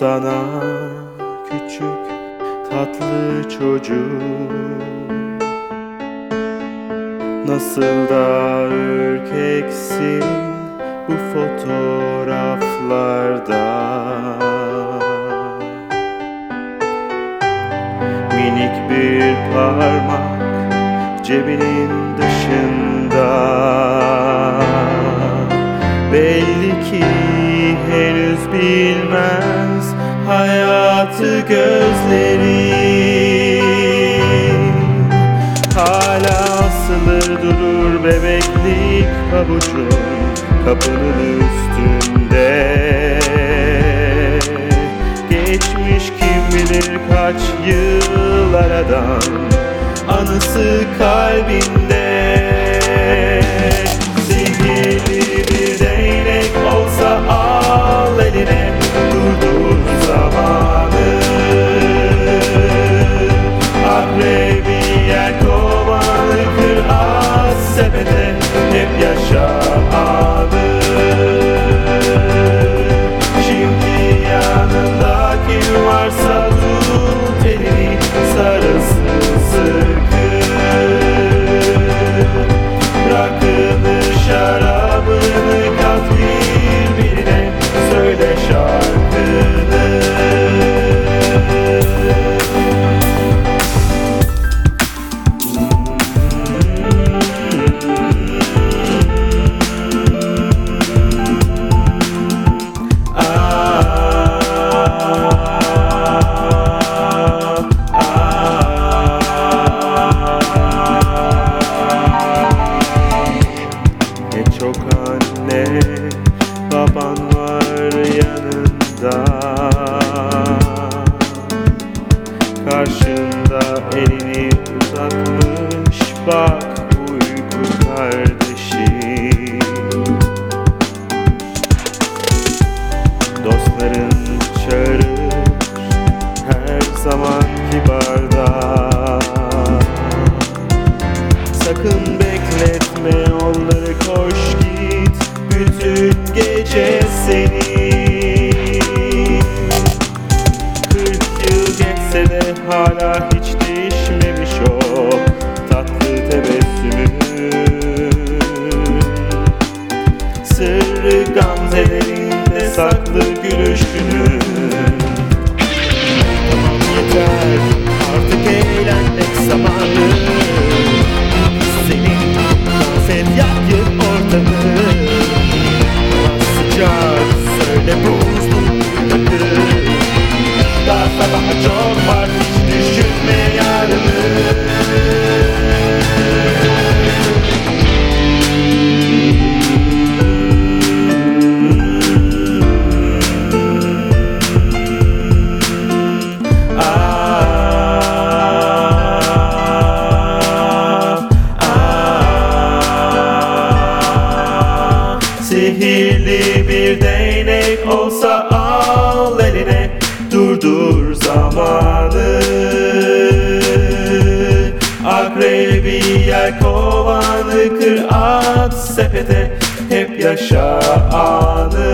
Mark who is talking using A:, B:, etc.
A: sana küçük tatlı çocuk. Nasıl da ürkeksin bu fotoğraflarda. Minik bir parmak cebinin yaşlı gözleri Hala asılı durur bebeklik pabucun kapının üstünde. zaman sihirli bir değnek olsa al eline Durdur zamanı. Akrebi yer kovanı kır at sepete Hep yaşa anı.